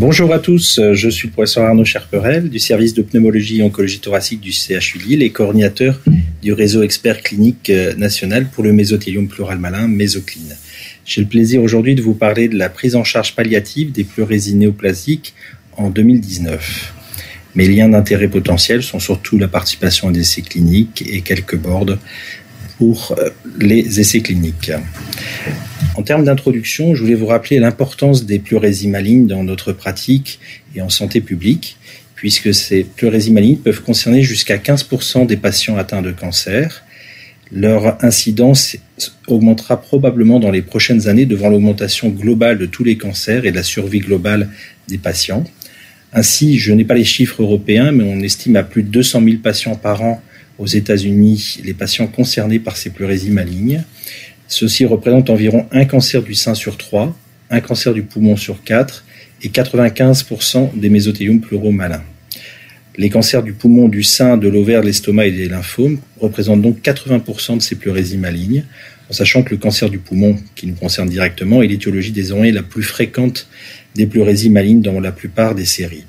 Bonjour à tous, je suis le professeur Arnaud Cherperel du service de pneumologie et oncologie thoracique du CHU Lille et coordinateur du réseau expert clinique national pour le mésothélium pleural malin, Mésocline. J'ai le plaisir aujourd'hui de vous parler de la prise en charge palliative des pleurésies néoplasiques en 2019. Mes liens d'intérêt potentiels sont surtout la participation à des essais cliniques et quelques boards pour euh, les essais cliniques. En termes d'introduction, je voulais vous rappeler l'importance des pleurésies malignes dans notre pratique et en santé publique, puisque ces pleurésies malignes peuvent concerner jusqu'à 15% des patients atteints de cancer. Leur incidence augmentera probablement dans les prochaines années devant l'augmentation globale de tous les cancers et de la survie globale des patients. Ainsi, je n'ai pas les chiffres européens, mais on estime à plus de 200 000 patients par an aux États-Unis les patients concernés par ces pleurésies malignes. Ceci représente environ un cancer du sein sur trois, un cancer du poumon sur quatre et 95% des mésothéliums pleuraux malins. Les cancers du poumon, du sein, de l'ovaire, de l'estomac et des lymphomes représentent donc 80% de ces pleurésies malignes, en sachant que le cancer du poumon, qui nous concerne directement, est l'étiologie désormais la plus fréquente des pleurésies malignes dans la plupart des séries.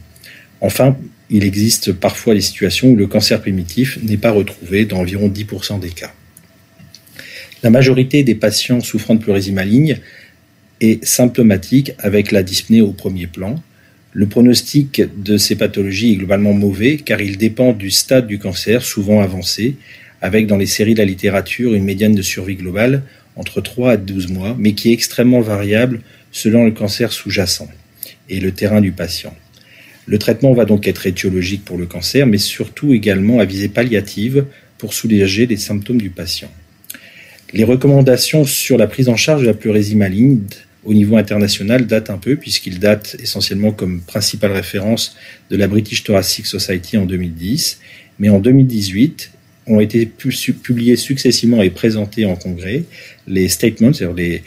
Enfin, il existe parfois des situations où le cancer primitif n'est pas retrouvé dans environ 10% des cas. La majorité des patients souffrant de pleurésie maligne est symptomatique avec la dyspnée au premier plan. Le pronostic de ces pathologies est globalement mauvais car il dépend du stade du cancer, souvent avancé, avec dans les séries de la littérature une médiane de survie globale entre 3 à 12 mois, mais qui est extrêmement variable selon le cancer sous-jacent et le terrain du patient. Le traitement va donc être étiologique pour le cancer, mais surtout également à visée palliative pour soulager les symptômes du patient. Les recommandations sur la prise en charge de la pleurésie maligne au niveau international datent un peu, puisqu'ils datent essentiellement comme principale référence de la British Thoracic Society en 2010, mais en 2018 ont été publiés successivement et présentés en congrès les statements, c'est-à-dire les,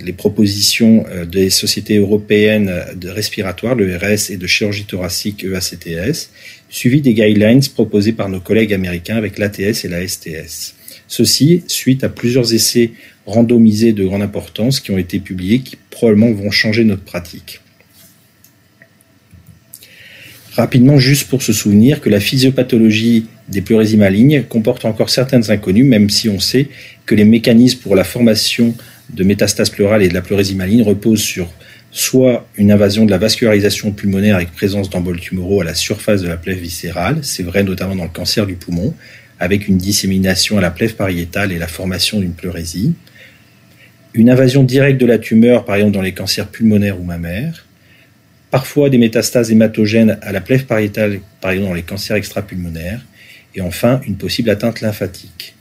les propositions euh, des sociétés européennes de respiratoire, l'ERS, et de chirurgie thoracique, EACTS, suivi des guidelines proposés par nos collègues américains avec l'ATS et la STS. Ceci suite à plusieurs essais randomisés de grande importance qui ont été publiés, qui probablement vont changer notre pratique. Rapidement, juste pour se souvenir que la physiopathologie des pleurésies malignes comporte encore certaines inconnues, même si on sait que les mécanismes pour la formation de métastases pleurales et de la pleurésie maligne repose sur soit une invasion de la vascularisation pulmonaire avec présence d'emboles tumoraux à la surface de la plèvre viscérale, c'est vrai notamment dans le cancer du poumon, avec une dissémination à la plèvre pariétale et la formation d'une pleurésie, une invasion directe de la tumeur, par exemple dans les cancers pulmonaires ou mammaires, parfois des métastases hématogènes à la plèvre pariétale, par exemple dans les cancers extrapulmonaires, et enfin une possible atteinte lymphatique.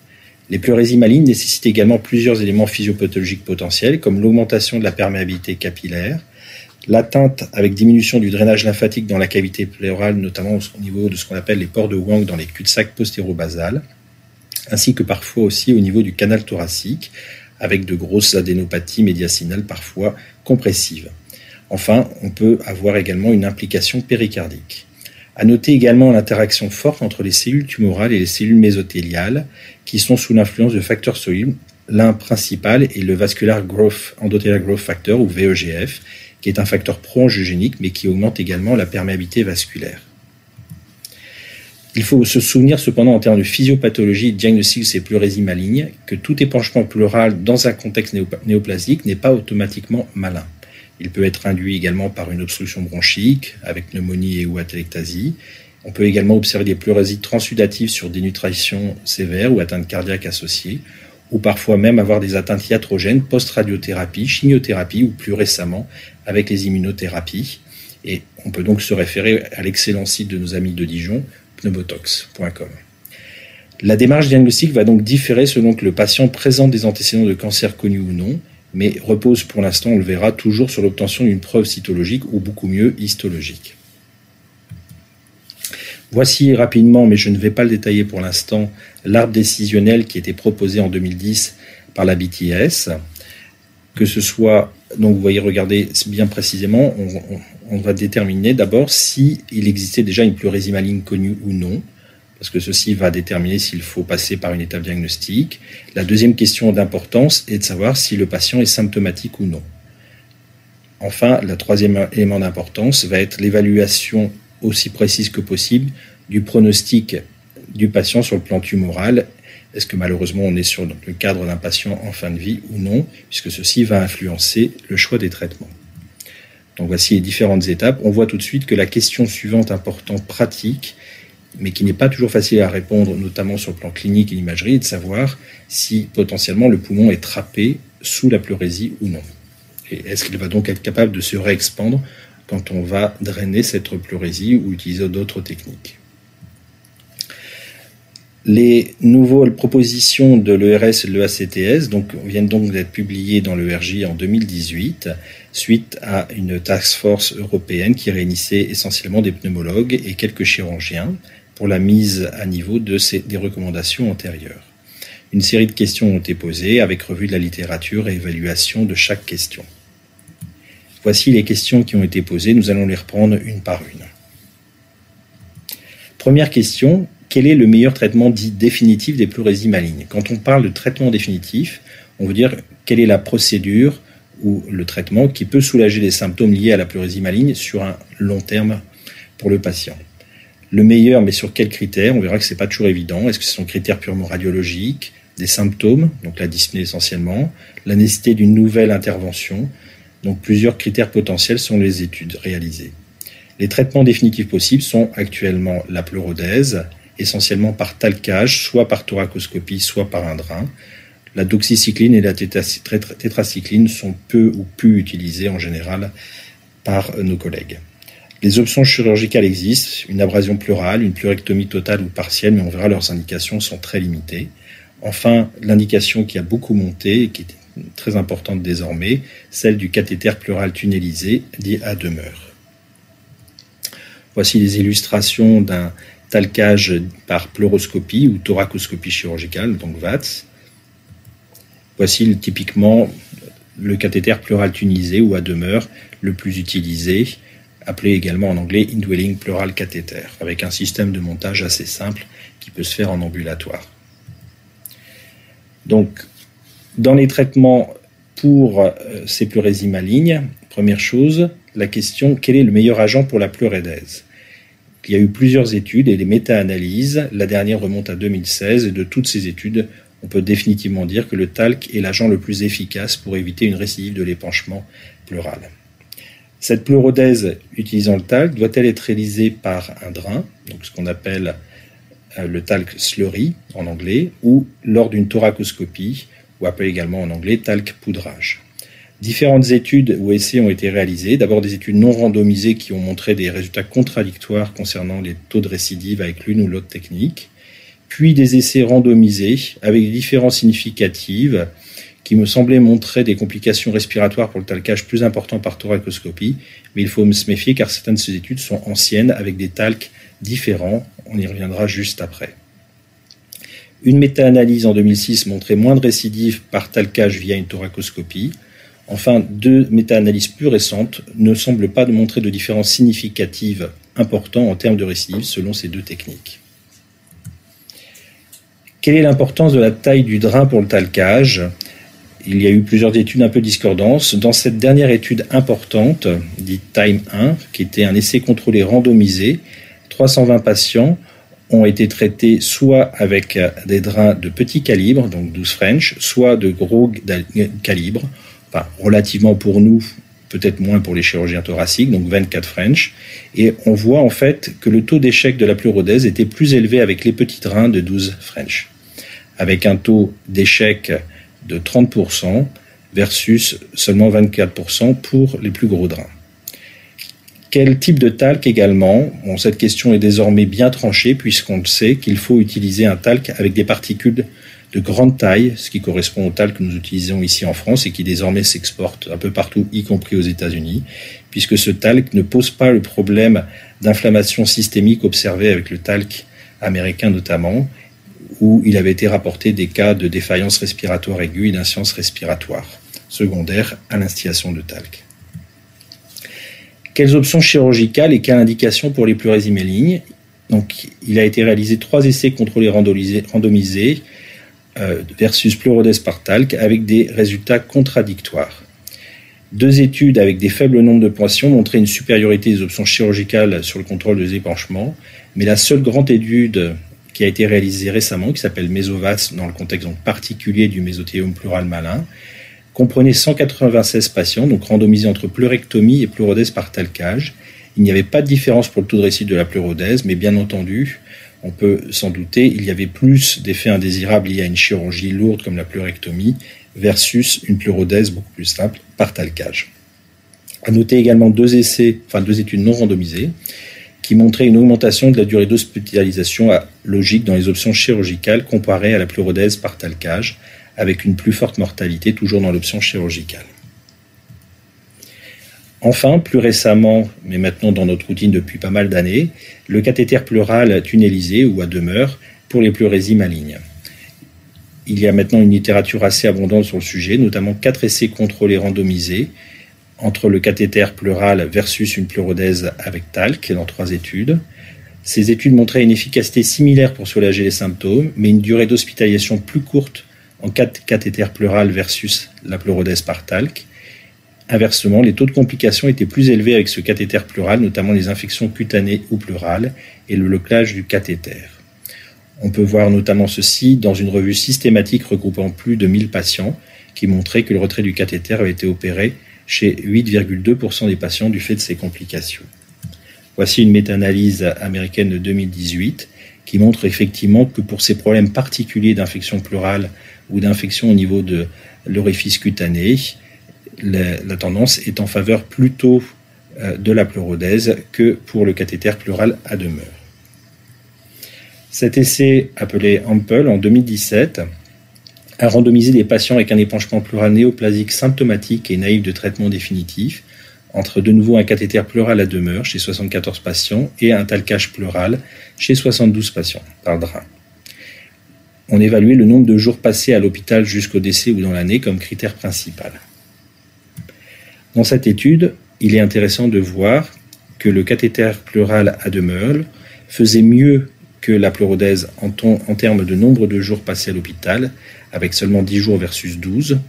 Les pleurésies malignes nécessitent également plusieurs éléments physiopathologiques potentiels, comme l'augmentation de la perméabilité capillaire, l'atteinte avec diminution du drainage lymphatique dans la cavité pleurale, notamment au niveau de ce qu'on appelle les pores de Wang dans les cul-de-sac postéro-basales, ainsi que parfois aussi au niveau du canal thoracique, avec de grosses adénopathies médiacinales parfois compressives. Enfin, on peut avoir également une implication péricardique. À noter également l'interaction forte entre les cellules tumorales et les cellules mésothéliales, qui sont sous l'influence de facteurs solubles. L'un principal est le vascular growth, endothelial growth factor ou VEGF, qui est un facteur pro-angiogénique mais qui augmente également la perméabilité vasculaire. Il faut se souvenir cependant en termes de physiopathologie et de diagnostic de ces pleurésies malignes que tout épanchement pleural dans un contexte néoplasique n'est pas automatiquement malin. Il peut être induit également par une obstruction bronchique avec pneumonie ou atelectasie. On peut également observer des pleurésies transudatives sur dénutrition sévère ou atteintes cardiaques associées, ou parfois même avoir des atteintes iatrogènes post-radiothérapie, chimiothérapie ou plus récemment avec les immunothérapies. Et on peut donc se référer à l'excellent site de nos amis de Dijon, pneumotox.com. La démarche diagnostique va donc différer selon que le patient présente des antécédents de cancer connus ou non, mais repose pour l'instant, on le verra, toujours sur l'obtention d'une preuve cytologique ou beaucoup mieux histologique. Voici rapidement, mais je ne vais pas le détailler pour l'instant, l'arbre décisionnel qui été proposé en 2010 par la BTS. Que ce soit, donc vous voyez, regardez bien précisément, on, va déterminer d'abord s'il existait déjà une pleurésie maligne connue ou non parce que ceci va déterminer s'il faut passer par une étape diagnostique. La deuxième question d'importance est de savoir si le patient est symptomatique ou non. Enfin, le troisième élément d'importance va être l'évaluation aussi précise que possible du pronostic du patient sur le plan tumoral. Est-ce que malheureusement on est sur le cadre d'un patient en fin de vie ou non, puisque ceci va influencer le choix des traitements. Donc voici les différentes étapes. On voit tout de suite que la question suivante importante pratique, mais qui n'est pas toujours facile à répondre, notamment sur le plan clinique et l'imagerie, de savoir si potentiellement le poumon est trappé sous la pleurésie ou non. Et est-ce qu'il va donc être capable de se réexpandre quand on va drainer cette pleurésie ou utiliser d'autres techniques? Les nouvelles propositions de l'ERS et de l'EACTS viennent donc d'être publiées dans l'ERJ en 2018 suite à une task force européenne qui réunissait essentiellement des pneumologues et quelques chirurgiens la mise à niveau des recommandations antérieures. Une série de questions ont été posées avec revue de la littérature et évaluation de chaque question. Voici les questions qui ont été posées, nous allons les reprendre une par une. Première question, quel est le meilleur traitement dit définitif des pleurésies malignes? Quand on parle de traitement définitif, on veut dire quelle est la procédure ou le traitement qui peut soulager les symptômes liés à la pleurésie maligne sur un long terme pour le patient. Le meilleur, mais sur quels critères? On verra que ce n'est pas toujours évident. Est-ce que ce sont critères purement radiologiques, des symptômes, donc la dyspnée essentiellement, la nécessité d'une nouvelle intervention? Donc plusieurs critères potentiels sont les études réalisées. Les traitements définitifs possibles sont actuellement la pleurodèse, essentiellement par talcage, soit par thoracoscopie, soit par un drain. La doxycycline et la tétracycline sont peu ou plus utilisées en général par nos collègues. Les options chirurgicales existent, une abrasion pleurale, une pleurectomie totale ou partielle, mais on verra leurs indications sont très limitées. Enfin, l'indication qui a beaucoup monté et qui est très importante désormais, celle du cathéter pleural tunnelisé dit à demeure. Voici les illustrations d'un talcage par pleuroscopie ou thoracoscopie chirurgicale, donc VATS. Voici typiquement le cathéter pleural tunisé ou à demeure le plus utilisé, appelé également en anglais indwelling pleural cathéter, avec un système de montage assez simple qui peut se faire en ambulatoire. Donc, dans les traitements pour euh, ces pleurésies malignes, première chose, la question quel est le meilleur agent pour la pleurédèse? Il y a eu plusieurs études et des méta-analyses. La dernière remonte à 2016 et de toutes ces études, on peut définitivement dire que le talc est l'agent le plus efficace pour éviter une récidive de l'épanchement pleural. Cette pleurodèse utilisant le talc doit-elle être réalisée par un drain, donc ce qu'on appelle euh, le talc slurry en anglais, ou lors d'une thoracoscopie, ou appelé également en anglais talc poudrage? Différentes études ou essais ont été réalisés. D'abord des études non randomisées qui ont montré des résultats contradictoires concernant les taux de récidive avec l'une ou l'autre technique. Puis des essais randomisés avec des différences significatives qui me semblaient montrer des complications respiratoires pour le talcage plus important par thoracoscopie. Mais il faut se méfier car certaines de ces études sont anciennes avec des talcs différents. On y reviendra juste après. Une méta-analyse en 2006 montrait moins de récidives par talcage via une thoracoscopie. Enfin, deux méta-analyses plus récentes ne semblent pas montrer de différences significatives importantes en termes de récidive selon ces deux techniques. Quelle est l'importance de la taille du drain pour le talcage? Il y a eu plusieurs études un peu discordantes. Dans cette dernière étude importante, dite Time 1, qui était un essai contrôlé randomisé, 320 patients ont été traités soit avec des drains de petit calibre, donc 12 French, soit de gros calibre, relativement pour nous, peut-être moins pour les chirurgiens thoraciques, donc 24 French. Et on voit en fait que le taux d'échec de la pleurodèse était plus élevé avec les petits drains de 12 French, avec un taux d'échec de 30% versus seulement 24% pour les plus gros drains. Quel type de talc également? Cette question est désormais bien tranchée puisqu'on sait qu'il faut utiliser un talc avec des particules de grande taille, ce qui correspond au talc que nous utilisons ici en France et qui désormais s'exporte un peu partout, y compris aux États-Unis, puisque ce talc ne pose pas le problème d'inflammation systémique observé avec le talc américain notamment, où il avait été rapporté des cas de défaillance respiratoire aiguë et d'inscience respiratoire secondaire à l'instillation de talc. Quelles options chirurgicales et quelles indications pour les pleurésies malignes il a été réalisé trois essais contrôlés randomisés euh, versus pleurodèse par talc avec des résultats contradictoires. Deux études avec des faibles nombres de patients montraient une supériorité des options chirurgicales sur le contrôle des épanchements, mais la seule grande étude qui a été réalisée récemment, qui s'appelle Mesovas, dans le contexte particulier du mésothéliome pleural malin, comprenait 196 patients, donc randomisés entre pleurectomie et pleurodèse par talcage. Il n'y avait pas de différence pour le taux de réussite de la pleurodèse, mais bien entendu, on peut s'en douter, il y avait plus d'effets indésirables liés à une chirurgie lourde comme la pleurectomie versus une pleurodèse beaucoup plus simple par talcage. À noter également deux essais, enfin deux études non randomisées, qui montraient une augmentation de la durée d'hospitalisation logique dans les options chirurgicales comparées à la pleurodèse par talcage, avec une plus forte mortalité toujours dans l'option chirurgicale. Enfin, plus récemment, mais maintenant dans notre routine depuis pas mal d'années, le cathéter pleural tunnelisé ou à demeure pour les pleurésies malignes. Il y a maintenant une littérature assez abondante sur le sujet, notamment quatre essais contrôlés randomisés entre le cathéter pleural versus une pleurodèse avec talc dans trois études. Ces études montraient une efficacité similaire pour soulager les symptômes, mais une durée d'hospitalisation plus courte en cathéter pleural versus la pleurodèse par talc. Inversement, les taux de complications étaient plus élevés avec ce cathéter pleural, notamment les infections cutanées ou pleurales et le locage du cathéter. On peut voir notamment ceci dans une revue systématique regroupant plus de 1000 patients qui montrait que le retrait du cathéter avait été opéré chez 8,2% des patients du fait de ces complications. Voici une méta-analyse américaine de 2018 qui montre effectivement que pour ces problèmes particuliers d'infection pleurale ou d'infection au niveau de l'orifice cutané, la, tendance est en faveur plutôt euh, de la pleurodèse que pour le cathéter pleural à demeure. Cet essai, appelé Ample en 2017, a randomisé des patients avec un épanchement pleural néoplasique symptomatique et naïf de traitement définitif entre de nouveau un cathéter pleural à demeure chez 74 patients et un talcage pleural chez 72 patients par drain. On évaluait le nombre de jours passés à l'hôpital jusqu'au décès ou dans l'année comme critère principal. Dans cette étude, il est intéressant de voir que le cathéter pleural à demeure faisait mieux que la pleurodèse en termes de nombre de jours passés à l'hôpital, avec seulement 10 jours versus 12.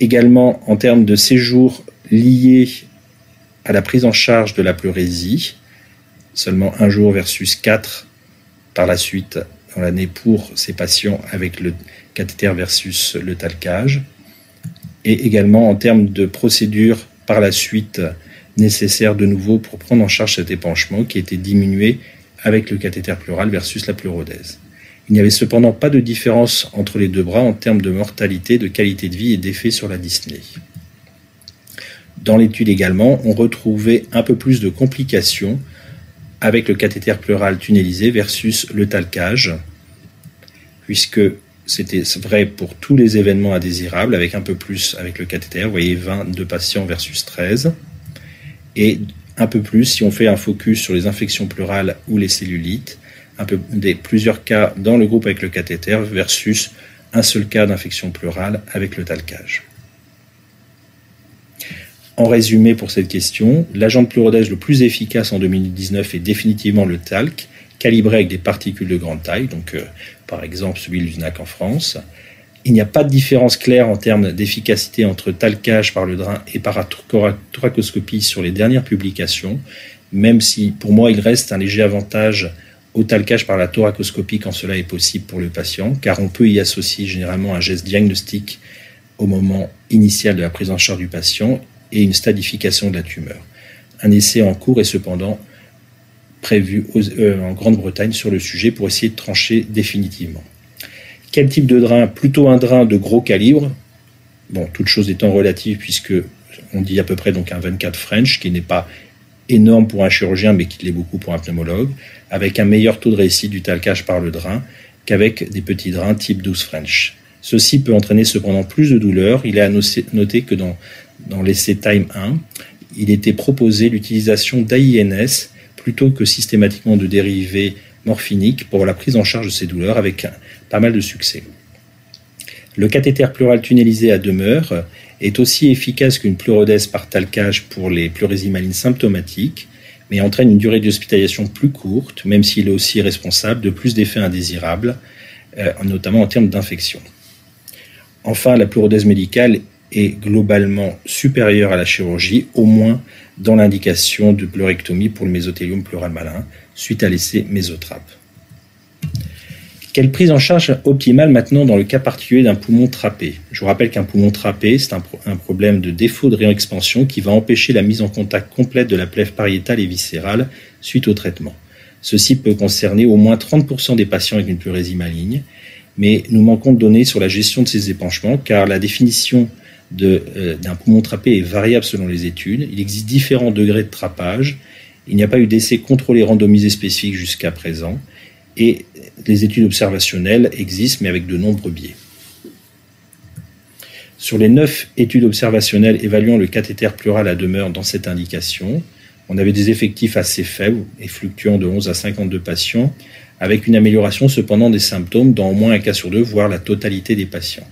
Également en termes de séjours liés à la prise en charge de la pleurésie, seulement un jour versus 4 par la suite dans l'année pour ces patients avec le cathéter versus le talcage, et également en termes de procédures par la suite nécessaires de nouveau pour prendre en charge cet épanchement qui était diminué avec le cathéter pleural versus la pleurodèse. Il n'y avait cependant pas de différence entre les deux bras en termes de mortalité, de qualité de vie et d'effet sur la dyspnée. Dans l'étude également, on retrouvait un peu plus de complications avec le cathéter pleural tunnelisé versus le talcage, puisque c'était vrai pour tous les événements indésirables, avec un peu plus avec le cathéter. Vous voyez 22 patients versus 13. Et un peu plus si on fait un focus sur les infections pleurales ou les cellulites, un peu des plusieurs cas dans le groupe avec le cathéter versus un seul cas d'infection pleurale avec le talcage. En résumé pour cette question, l'agent de pleurodèse le plus efficace en 2019 est définitivement le talc, calibré avec des particules de grande taille, donc euh, par exemple celui de l'USNAC en France. Il n'y a pas de différence claire en termes d'efficacité entre talcage par le drain et par thoracoscopie sur les dernières publications, même si pour moi il reste un léger avantage au talcage par la thoracoscopie quand cela est possible pour le patient, car on peut y associer généralement un geste diagnostique au moment initial de la prise en charge du patient et une stadification de la tumeur. Un essai en cours est cependant prévu euh, en Grande-Bretagne sur le sujet pour essayer de trancher définitivement. Quel type de drain? Plutôt un drain de gros calibre. Bon, toute chose étant relative puisque on dit à peu près donc un 24 French qui n'est pas énorme pour un chirurgien mais qui l'est beaucoup pour un pneumologue, avec un meilleur taux de réussite du talcage par le drain qu'avec des petits drains type 12 French. Ceci peut entraîner cependant plus de douleur. Il est à noter que dans dans l'essai Time 1, il était proposé l'utilisation d'AINS plutôt que systématiquement de dérivés morphiniques pour la prise en charge de ces douleurs avec pas mal de succès. Le cathéter pleural tunnelisé à demeure est aussi efficace qu'une pleurodèse par talcage pour les pleurésies symptomatiques, mais entraîne une durée d'hospitalisation plus courte, même s'il est aussi responsable de plus d'effets indésirables, euh, notamment en termes d'infection. Enfin, la pleurodèse médicale est globalement supérieure à la chirurgie, au moins dans l'indication de pleurectomie pour le mésothélium pleural malin, suite à l'essai mésotrape. Quelle prise en charge optimale maintenant dans le cas particulier d'un poumon trappé? Je vous rappelle qu'un poumon trappé, c'est un, problème de défaut de réexpansion qui va empêcher la mise en contact complète de la plèvre pariétale et viscérale suite au traitement. Ceci peut concerner au moins 30% des patients avec une pleurésie maligne, mais nous manquons de données sur la gestion de ces épanchements car la définition euh, d'un poumon trappé est variable selon les études. Il existe différents degrés de trappage. Il n'y a pas eu d'essai contrôlé randomisé spécifique jusqu'à présent et les études observationnelles existent, mais avec de nombreux biais. Sur les neuf études observationnelles évaluant le cathéter pleural à demeure dans cette indication, on avait des effectifs assez faibles et fluctuant de 11 à 52 patients, avec une amélioration cependant des symptômes dans au moins un cas sur deux, voire la totalité des patients.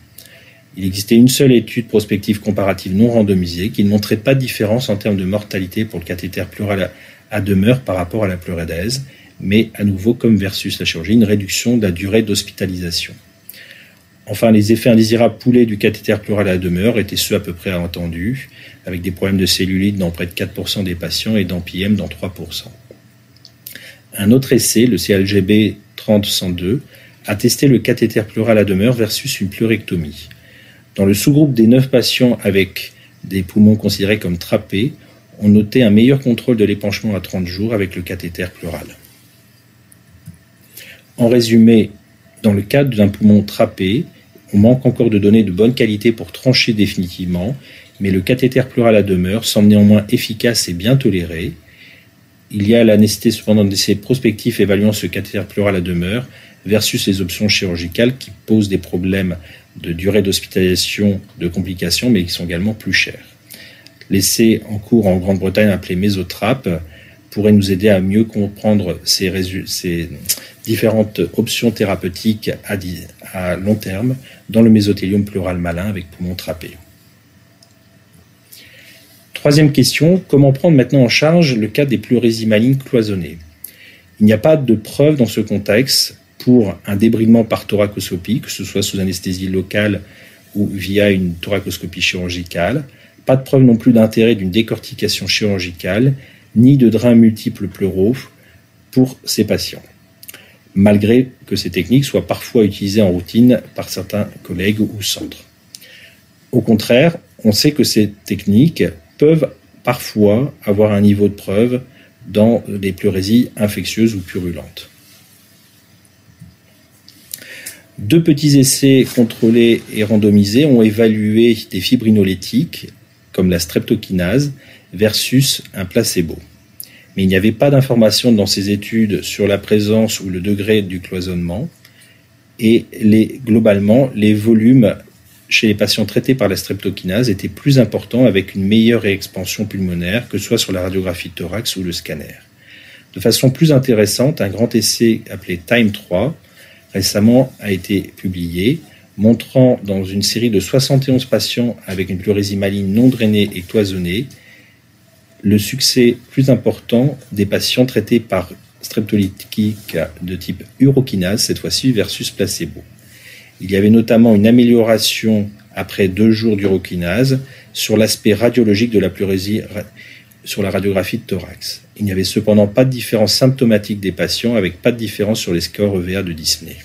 Il existait une seule étude prospective comparative non randomisée qui ne montrait pas de différence en termes de mortalité pour le cathéter pleural à demeure par rapport à la pleurédèse mais à nouveau, comme versus la chirurgie, une réduction de la durée d'hospitalisation. Enfin, les effets indésirables poulés du cathéter pleural à la demeure étaient ceux à peu près entendus, avec des problèmes de cellulite dans près de 4% des patients et d'empiem dans 3%. Un autre essai, le CLGB 30-102, a testé le cathéter pleural à demeure versus une pleurectomie. Dans le sous-groupe des 9 patients avec des poumons considérés comme trappés, on notait un meilleur contrôle de l'épanchement à 30 jours avec le cathéter pleural. En résumé, dans le cadre d'un poumon trappé, on manque encore de données de bonne qualité pour trancher définitivement, mais le cathéter pleural à demeure semble néanmoins efficace et bien toléré. Il y a la nécessité cependant d'essayer prospectifs évaluant ce cathéter pleural à demeure versus les options chirurgicales qui posent des problèmes de durée d'hospitalisation, de complications, mais qui sont également plus chers. L'essai en cours en Grande-Bretagne appelé Mésotrape pourrait nous aider à mieux comprendre ces, différentes options thérapeutiques à, long terme dans le mésothélium pleural malin avec poumon trappé. Troisième question, comment prendre maintenant en charge le cas des pleurésies malignes cloisonnées? Il n'y a pas de preuve dans ce contexte pour un débridement par thoracoscopie, que ce soit sous anesthésie locale ou via une thoracoscopie chirurgicale. Pas de preuve non plus d'intérêt d'une décortication chirurgicale ni de drains multiples pleuraux pour ces patients, malgré que ces techniques soient parfois utilisées en routine par certains collègues ou centres. Au contraire, on sait que ces techniques peuvent parfois avoir un niveau de preuve dans des pleurésies infectieuses ou purulentes. Deux petits essais contrôlés et randomisés ont évalué des fibrinolytiques, comme la streptokinase, versus un placebo. Mais il n'y avait pas d'information dans ces études sur la présence ou le degré du cloisonnement. Et globalement, les volumes chez les patients traités par la streptokinase étaient plus importants avec une meilleure réexpansion pulmonaire, que soit sur la radiographie de thorax ou le scanner. De façon plus intéressante, un grand essai appelé Time 3 récemment a été publié, montrant dans une série de 71 patients avec une pleurésie maligne non drainée et cloisonnée le succès plus important des patients traités par streptolytique de type urokinase, cette fois-ci versus placebo. Il y avait notamment une amélioration après deux jours d'urokinase sur l'aspect radiologique de la pleurésie sur la radiographie de thorax. Il n'y avait cependant pas de différence symptomatique des patients avec pas de différence sur les scores EVA de dyspnée.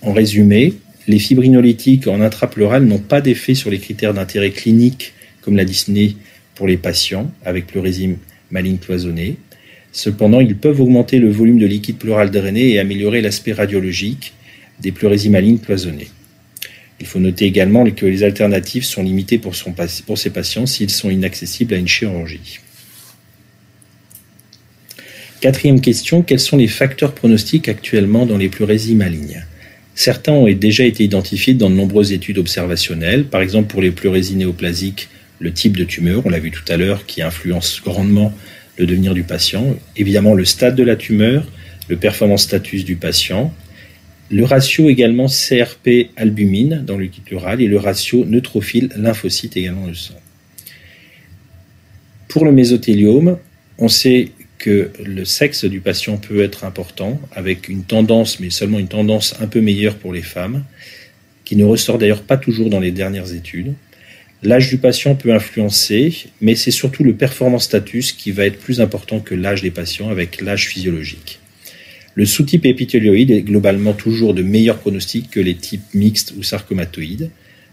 En résumé, les fibrinolytiques en intrapleural n'ont pas d'effet sur les critères d'intérêt clinique comme la dyspnée pour les patients avec pleurésie maligne cloisonnée. Cependant, ils peuvent augmenter le volume de liquide pleural drainé et améliorer l'aspect radiologique des pleurésies malignes cloisonnées. Il faut noter également que les alternatives sont limitées pour, ces patients s'ils sont inaccessibles à une chirurgie. Quatrième question, quels sont les facteurs pronostiques actuellement dans les pleurésies malignes? Certains ont déjà été identifiés dans de nombreuses études observationnelles, par exemple pour les pleurésies néoplasiques le type de tumeur, on l'a vu tout à l'heure, qui influence grandement le devenir du patient. Évidemment, le stade de la tumeur, le performance status du patient, le ratio également CRP-albumine dans le liquide et le ratio neutrophile lymphocyte également dans le sang. Pour le mésothéliome, on sait que le sexe du patient peut être important, avec une tendance, mais seulement une tendance un peu meilleure pour les femmes, qui ne ressort d'ailleurs pas toujours dans les dernières études. L'âge du patient peut influencer, mais c'est surtout le performance status qui va être plus important que l'âge des patients avec l'âge physiologique. Le sous-type épithélioïde est globalement toujours de meilleurs pronostics que les types mixtes ou sarcomatoïdes.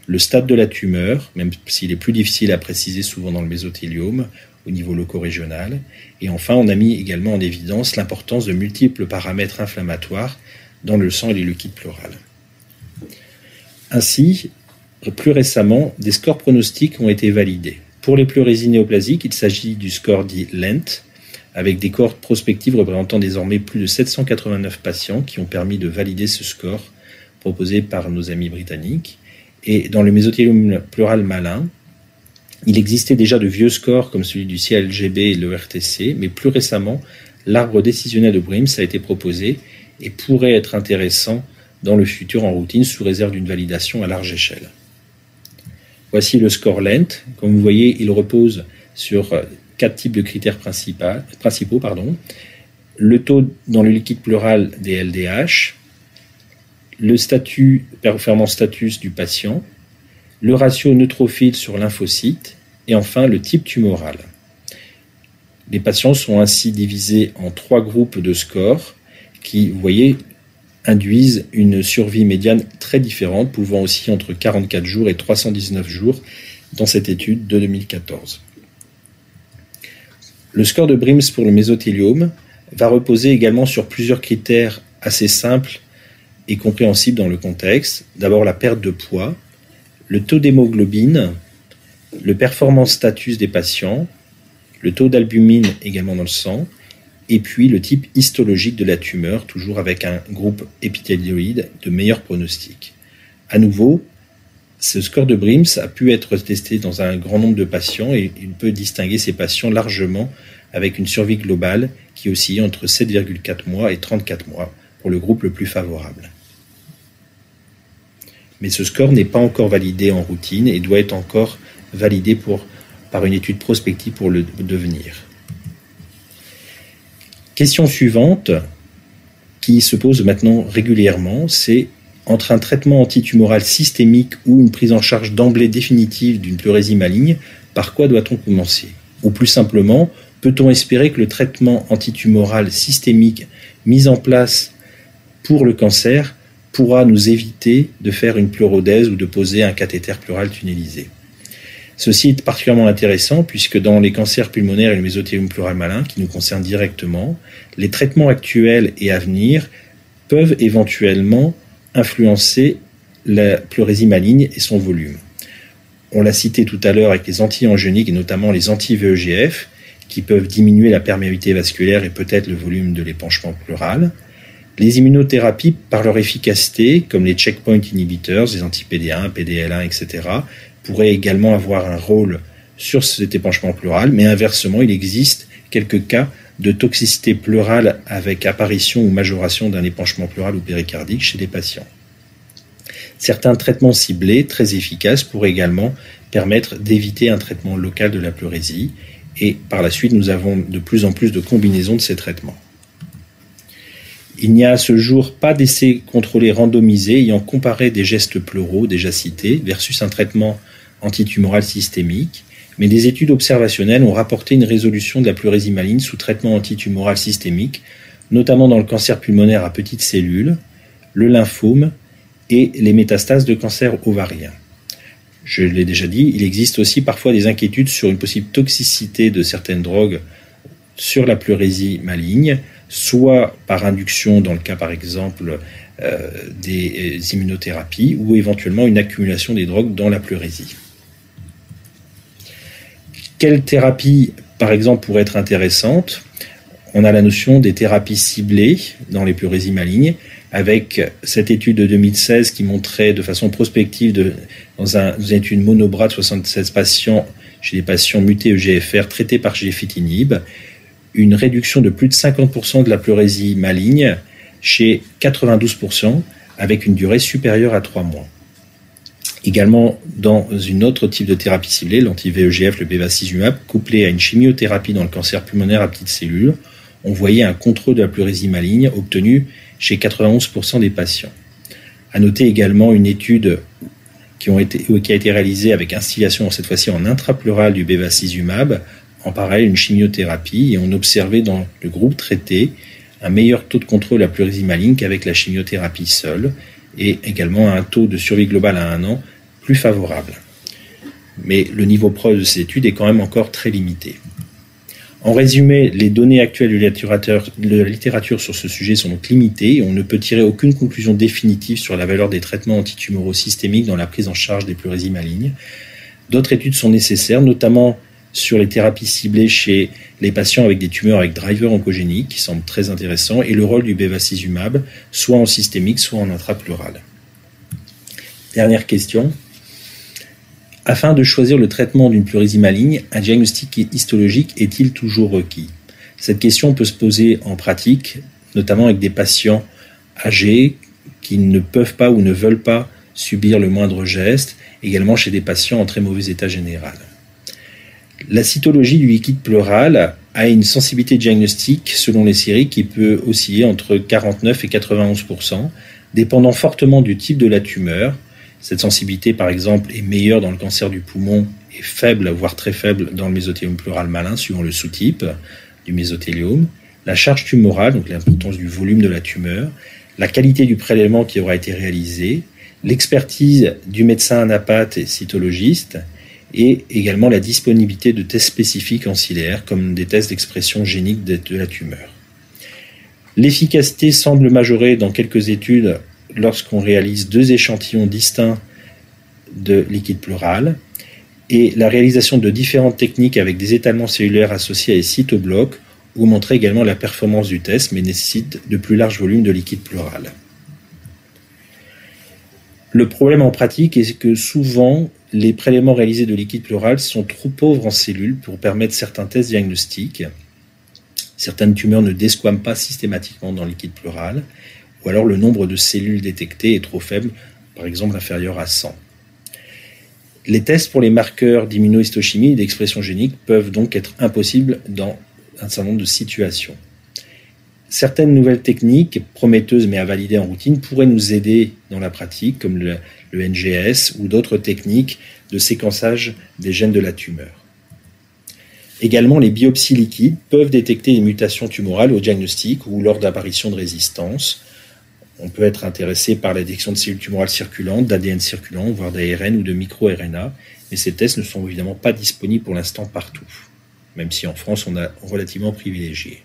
Le stade de la tumeur, même s'il est plus difficile à préciser souvent dans le mésothéliome au niveau loco-régional. Et enfin, on a mis également en évidence l'importance de multiples paramètres inflammatoires dans le sang et les liquides pleurales. Ainsi, plus récemment, des scores pronostiques ont été validés. Pour les pleurésies néoplasiques, il s'agit du score dit LENT, avec des cohortes prospectives représentant désormais plus de 789 patients qui ont permis de valider ce score proposé par nos amis britanniques. Et dans le mésothéliome pleural malin, il existait déjà de vieux scores comme celui du CLGB et le RTC, mais plus récemment, l'arbre décisionnel de Brims a été proposé et pourrait être intéressant dans le futur en routine sous réserve d'une validation à large échelle. Voici le score lent. Comme vous voyez, il repose sur quatre types de critères principaux. Le taux dans le liquide pleural des LDH, le statut, performance status du patient, le ratio neutrophile sur lymphocyte et enfin le type tumoral. Les patients sont ainsi divisés en trois groupes de scores qui, vous voyez, induisent une survie médiane très différente, pouvant aussi entre 44 jours et 319 jours dans cette étude de 2014. Le score de Brims pour le mésothéliome va reposer également sur plusieurs critères assez simples et compréhensibles dans le contexte. D'abord la perte de poids, le taux d'hémoglobine, le performance status des patients, le taux d'albumine également dans le sang, et puis le type histologique de la tumeur, toujours avec un groupe épithélioïde de meilleur pronostic. À nouveau, ce score de Brims a pu être testé dans un grand nombre de patients et il peut distinguer ces patients largement avec une survie globale qui oscille entre 7,4 mois et 34 mois pour le groupe le plus favorable. Mais ce score n'est pas encore validé en routine et doit être encore validé par une étude prospective pour le devenir. Question suivante qui se pose maintenant régulièrement, c'est entre un traitement antitumoral systémique ou une prise en charge d'emblée définitive d'une pleurésie maligne, par quoi doit-on commencer? Ou plus simplement, peut-on espérer que le traitement antitumoral systémique mis en place pour le cancer pourra nous éviter de faire une pleurodèse ou de poser un cathéter pleural tunnelisé Ceci est particulièrement intéressant puisque dans les cancers pulmonaires et le mésothéliome pleural malin, qui nous concernent directement, les traitements actuels et à venir peuvent éventuellement influencer la pleurésie maligne et son volume. On l'a cité tout à l'heure avec les anti-angioniques et notamment les anti-VEGF qui peuvent diminuer la perméabilité vasculaire et peut-être le volume de l'épanchement pleural. Les immunothérapies, par leur efficacité, comme les checkpoint inhibitors, les anti-PD1, PDL1, etc., pourraient également avoir un rôle sur cet épanchement pleural, mais inversement, il existe quelques cas de toxicité pleurale avec apparition ou majoration d'un épanchement pleural ou péricardique chez les patients. Certains traitements ciblés, très efficaces, pourraient également permettre d'éviter un traitement local de la pleurésie, et par la suite, nous avons de plus en plus de combinaisons de ces traitements. Il n'y a à ce jour pas d'essai contrôlé randomisé ayant comparé des gestes pleuraux déjà cités versus un traitement antitumoral systémique, mais des études observationnelles ont rapporté une résolution de la pleurésie maligne sous traitement antitumoral systémique, notamment dans le cancer pulmonaire à petites cellules, le lymphome et les métastases de cancer ovarien. Je l'ai déjà dit, il existe aussi parfois des inquiétudes sur une possible toxicité de certaines drogues sur la pleurésie maligne, soit par induction dans le cas par exemple euh, des immunothérapies ou éventuellement une accumulation des drogues dans la pleurésie. Quelle thérapie, par exemple, pourrait être intéressante On a la notion des thérapies ciblées dans les pleurésies malignes, avec cette étude de 2016 qui montrait de façon prospective, dans, une étude monobras de 76 patients, chez des patients mutés EGFR traités par géfitinib, une réduction de plus de 50% de la pleurésie maligne chez 92%, avec une durée supérieure à 3 mois. Également, dans une autre type de thérapie ciblée, l'anti-VEGF, le bevacizumab, couplé à une chimiothérapie dans le cancer pulmonaire à petites cellules, on voyait un contrôle de la pleurésie maligne obtenu chez 91% des patients. À noter également une étude qui, a été réalisée avec instillation, cette fois-ci en intrapleural du bevacizumab, en parallèle une chimiothérapie, et on observait dans le groupe traité un meilleur taux de contrôle à pleurésie maligne qu'avec la chimiothérapie seule, et également un taux de survie globale à un an plus favorable. Mais le niveau preuve de ces études est quand même encore très limité. En résumé, les données actuelles de la littérature sur ce sujet sont donc limitées et on ne peut tirer aucune conclusion définitive sur la valeur des traitements antitumoraux systémiques dans la prise en charge des pleurésies malignes. D'autres études sont nécessaires, notamment sur les thérapies ciblées chez les patients avec des tumeurs avec driver oncogénique, qui semble très intéressant, et le rôle du bevacizumab, soit en systémique, soit en intrapleural. Dernière question. Afin de choisir le traitement d'une pleurésie maligne, un diagnostic histologique est-il toujours requis? Cette question peut se poser en pratique, notamment avec des patients âgés qui ne peuvent pas ou ne veulent pas subir le moindre geste, également chez des patients en très mauvais état général. La cytologie du liquide pleural a une sensibilité diagnostique selon les séries qui peut osciller entre 49 et 91% dépendant fortement du type de la tumeur, cette sensibilité, par exemple, est meilleure dans le cancer du poumon et faible, voire très faible, dans le mésothéliome pleural malin, suivant le sous-type du mésothéliome. La charge tumorale, donc l'importance du volume de la tumeur, la qualité du prélèvement qui aura été réalisé, l'expertise du médecin anapathe et cytologiste, et également la disponibilité de tests spécifiques ancillaires, comme des tests d'expression génique de la tumeur. L'efficacité semble majorée dans quelques études lorsqu'on réalise deux échantillons distincts de liquide pleural et la réalisation de différentes techniques avec des étalements cellulaires associés à des cytoblocs ou montrer également la performance du test mais nécessite de plus larges volumes de liquide pleural. Le problème en pratique est que souvent les prélèvements réalisés de liquide pleural sont trop pauvres en cellules pour permettre certains tests diagnostiques. Certaines tumeurs ne desquament pas systématiquement dans le liquide pleural ou alors le nombre de cellules détectées est trop faible, par exemple inférieur à 100. Les tests pour les marqueurs d'immunohistochimie et d'expression génique peuvent donc être impossibles dans un certain nombre de situations. Certaines nouvelles techniques, prometteuses mais à valider en routine, pourraient nous aider dans la pratique, comme le, NGS ou d'autres techniques de séquençage des gènes de la tumeur. Également, les biopsies liquides peuvent détecter les mutations tumorales au diagnostic ou lors d'apparition de résistance, on peut être intéressé par la de cellules tumorales circulantes, d'ADN circulant, voire d'ARN ou de micro-RNA, mais ces tests ne sont évidemment pas disponibles pour l'instant partout, même si en France on a relativement privilégié.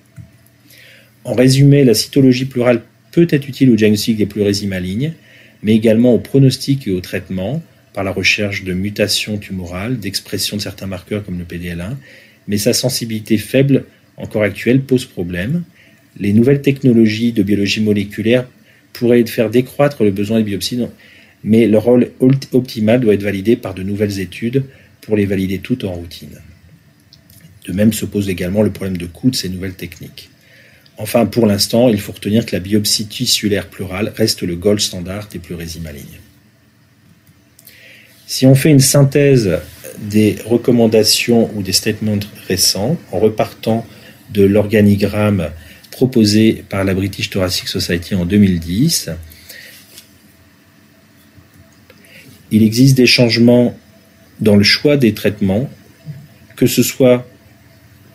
En résumé, la cytologie pleurale peut être utile au diagnostic des pleurésies malignes, mais également au pronostic et au traitement par la recherche de mutations tumorales, d'expression de certains marqueurs comme le PDL1, mais sa sensibilité faible, encore actuelle, pose problème. Les nouvelles technologies de biologie moléculaire pourrait faire décroître le besoin de biopsie, mais le rôle optimal doit être validé par de nouvelles études pour les valider toutes en routine. De même se pose également le problème de coût de ces nouvelles techniques. Enfin, pour l'instant, il faut retenir que la biopsie tissulaire pleurale reste le gold standard des pleurésies malignes. Si on fait une synthèse des recommandations ou des statements récents en repartant de l'organigramme proposé par la British Thoracic Society en 2010. Il existe des changements dans le choix des traitements, que ce soit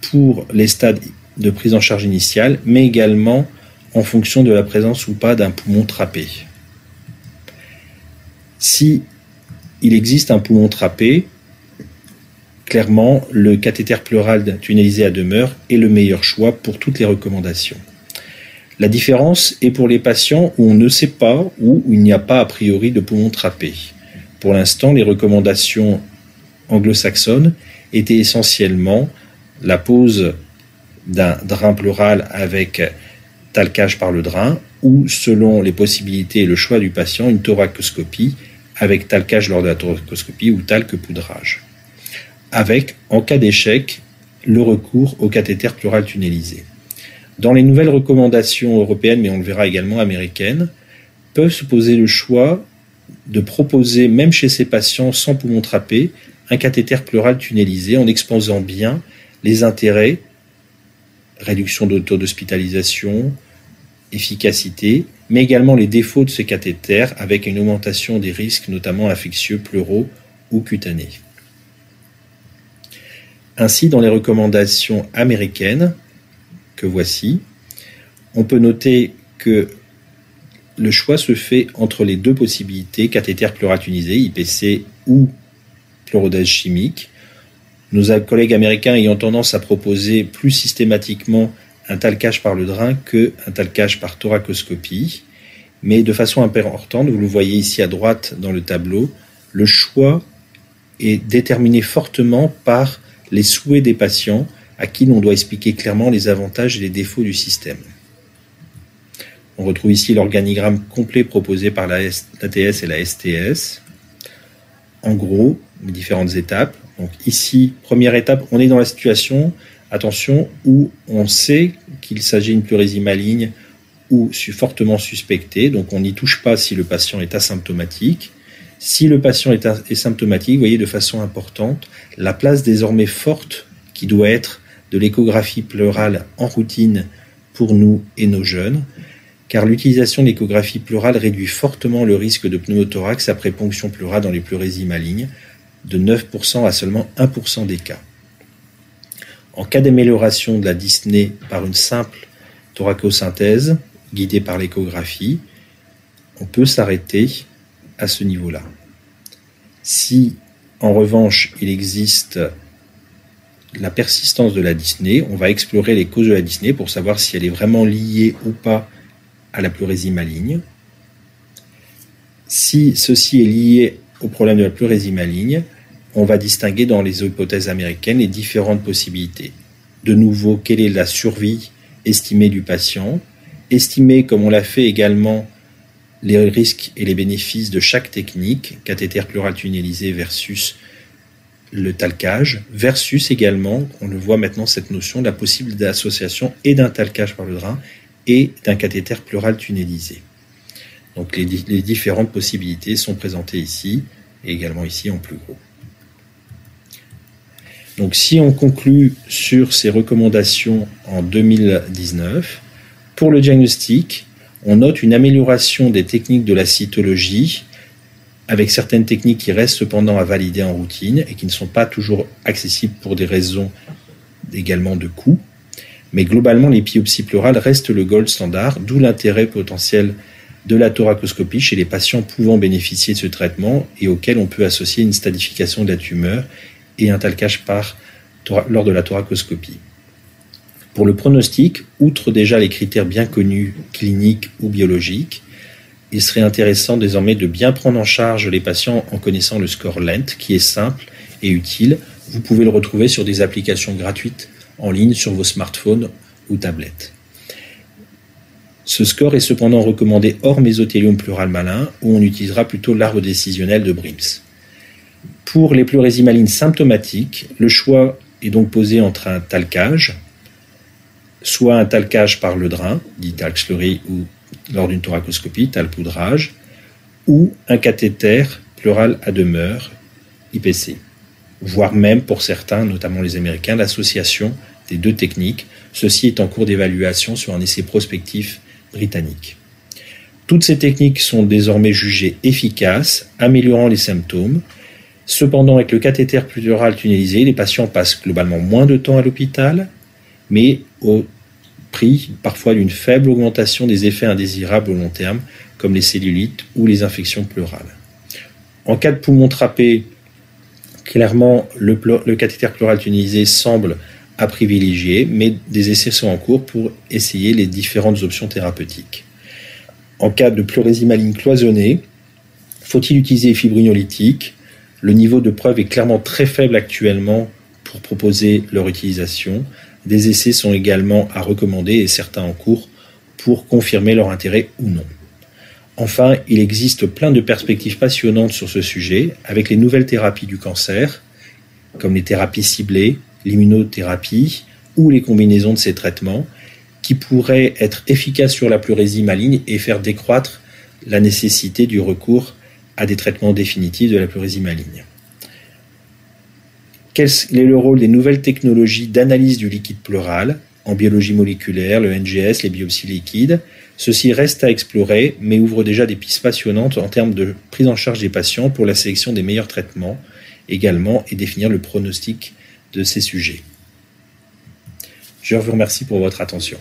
pour les stades de prise en charge initiale, mais également en fonction de la présence ou pas d'un poumon trappé. Si il existe un poumon trappé, clairement, le cathéter pleural tunnelisé à demeure est le meilleur choix pour toutes les recommandations. La différence est pour les patients où on ne sait pas ou où il n'y a pas a priori de poumon trappé. Pour l'instant, les recommandations anglo-saxonnes étaient essentiellement la pose d'un drain pleural avec talcage par le drain ou, selon les possibilités et le choix du patient, une thoracoscopie avec talcage lors de la thoracoscopie ou talc poudrage avec, en cas d'échec, le recours au cathéter pleural tunnelisé. Dans les nouvelles recommandations européennes, mais on le verra également américaines, peuvent se poser le choix de proposer, même chez ces patients sans poumon trappé, un cathéter pleural tunnelisé en exposant bien les intérêts, réduction de taux d'hospitalisation, efficacité mais également les défauts de ce cathéter avec une augmentation des risques, notamment infectieux, pleuraux ou cutanés. Ainsi, dans les recommandations américaines que voici, on peut noter que le choix se fait entre les deux possibilités, cathéter pleural tunisé, IPC ou pleurodèse chimique. Nos collègues américains ayant tendance à proposer plus systématiquement un talcage par le drain qu'un talcage par thoracoscopie. Mais de façon importante, vous le voyez ici à droite dans le tableau, le choix est déterminé fortement par les souhaits des patients à qui l'on doit expliquer clairement les avantages et les défauts du système. On retrouve ici l'organigramme complet proposé par la ATS et la STS. En gros, les différentes étapes. Donc ici, première étape, on est dans la situation, attention, où on sait qu'il s'agit d'une pleurésie maligne ou fortement suspectée. Donc on n'y touche pas si le patient est asymptomatique. Si le patient est, symptomatique, voyez de façon importante la place désormais forte qui doit être de l'échographie pleurale en routine pour nous et nos jeunes, car l'utilisation de l'échographie pleurale réduit fortement le risque de pneumothorax après ponction pleurale dans les pleurésies malignes, de 9% à seulement 1% des cas. En cas d'amélioration de la dyspnée par une simple thoracosynthèse guidée par l'échographie, on peut s'arrêter à ce niveau-là. Si en revanche il existe la persistance de la dyspnée, on va explorer les causes de la dyspnée pour savoir si elle est vraiment liée ou pas à la pleurésie maligne. Si ceci est lié au problème de la pleurésie maligne, on va distinguer dans les hypothèses américaines les différentes possibilités. De nouveau, quelle est la survie estimée du patient? Estimer, comme on l'a fait également, les risques et les bénéfices de chaque technique, cathéter pleural tunnelisé versus le talcage, versus également, on le voit maintenant, cette notion de la possible d'association et d'un talcage par le drain et d'un cathéter pleural tunnelisé. Donc les, les, différentes possibilités sont présentées ici et également ici en plus gros. Donc si on conclut sur ces recommandations en 2019, pour le diagnostic, on note une amélioration des techniques de la cytologie avec certaines techniques qui restent cependant à valider en routine et qui ne sont pas toujours accessibles pour des raisons également de coût. Mais globalement, les biopsies pleurales restent le gold standard, d'où l'intérêt potentiel de la thoracoscopie chez les patients pouvant bénéficier de ce traitement et auxquels on peut associer une stadification de la tumeur et un talcage par, lors de la thoracoscopie. Pour le pronostic, outre déjà les critères bien connus cliniques ou biologiques, il serait intéressant désormais de bien prendre en charge les patients en connaissant le score LENT, qui est simple et utile. Vous pouvez le retrouver sur des applications gratuites en ligne sur vos smartphones ou tablettes. Ce score est cependant recommandé hors mésothélium pleural malin, où on utilisera plutôt l'arbre décisionnel de Brims. Pour les pleurésies malines symptomatiques, le choix est donc posé entre un talcage, soit un talcage par le drain, dit talc ou lors d'une thoracoscopie, talpoudrage, ou un cathéter pleural à demeure, IPC, voire même pour certains, notamment les Américains, l'association des deux techniques. Ceci est en cours d'évaluation sur un essai prospectif britannique. Toutes ces techniques sont désormais jugées efficaces, améliorant les symptômes. Cependant, avec le cathéter pleural tunnelisé, les patients passent globalement moins de temps à l'hôpital, mais au parfois d'une faible augmentation des effets indésirables au long terme, comme les cellulites ou les infections pleurales. En cas de poumon trapé, clairement, le, cathéter pleural tunnelisé semble à privilégier, mais des essais sont en cours pour essayer les différentes options thérapeutiques. En cas de pleurésie maligne cloisonnée, faut-il utiliser les fibrinolytiques? Le niveau de preuve est clairement très faible actuellement pour proposer leur utilisation. Des essais sont également à recommander et certains en cours pour confirmer leur intérêt ou non. Enfin, il existe plein de perspectives passionnantes sur ce sujet avec les nouvelles thérapies du cancer, comme les thérapies ciblées, l'immunothérapie ou les combinaisons de ces traitements, qui pourraient être efficaces sur la pleurésie maligne et faire décroître la nécessité du recours à des traitements définitifs de la pleurésie maligne. Quel est le rôle des nouvelles technologies d'analyse du liquide pleural en biologie moléculaire, le NGS, les biopsies liquides Ceci reste à explorer, mais ouvre déjà des pistes passionnantes en termes de prise en charge des patients pour la sélection des meilleurs traitements également et définir le pronostic de ces sujets. Je vous remercie pour votre attention.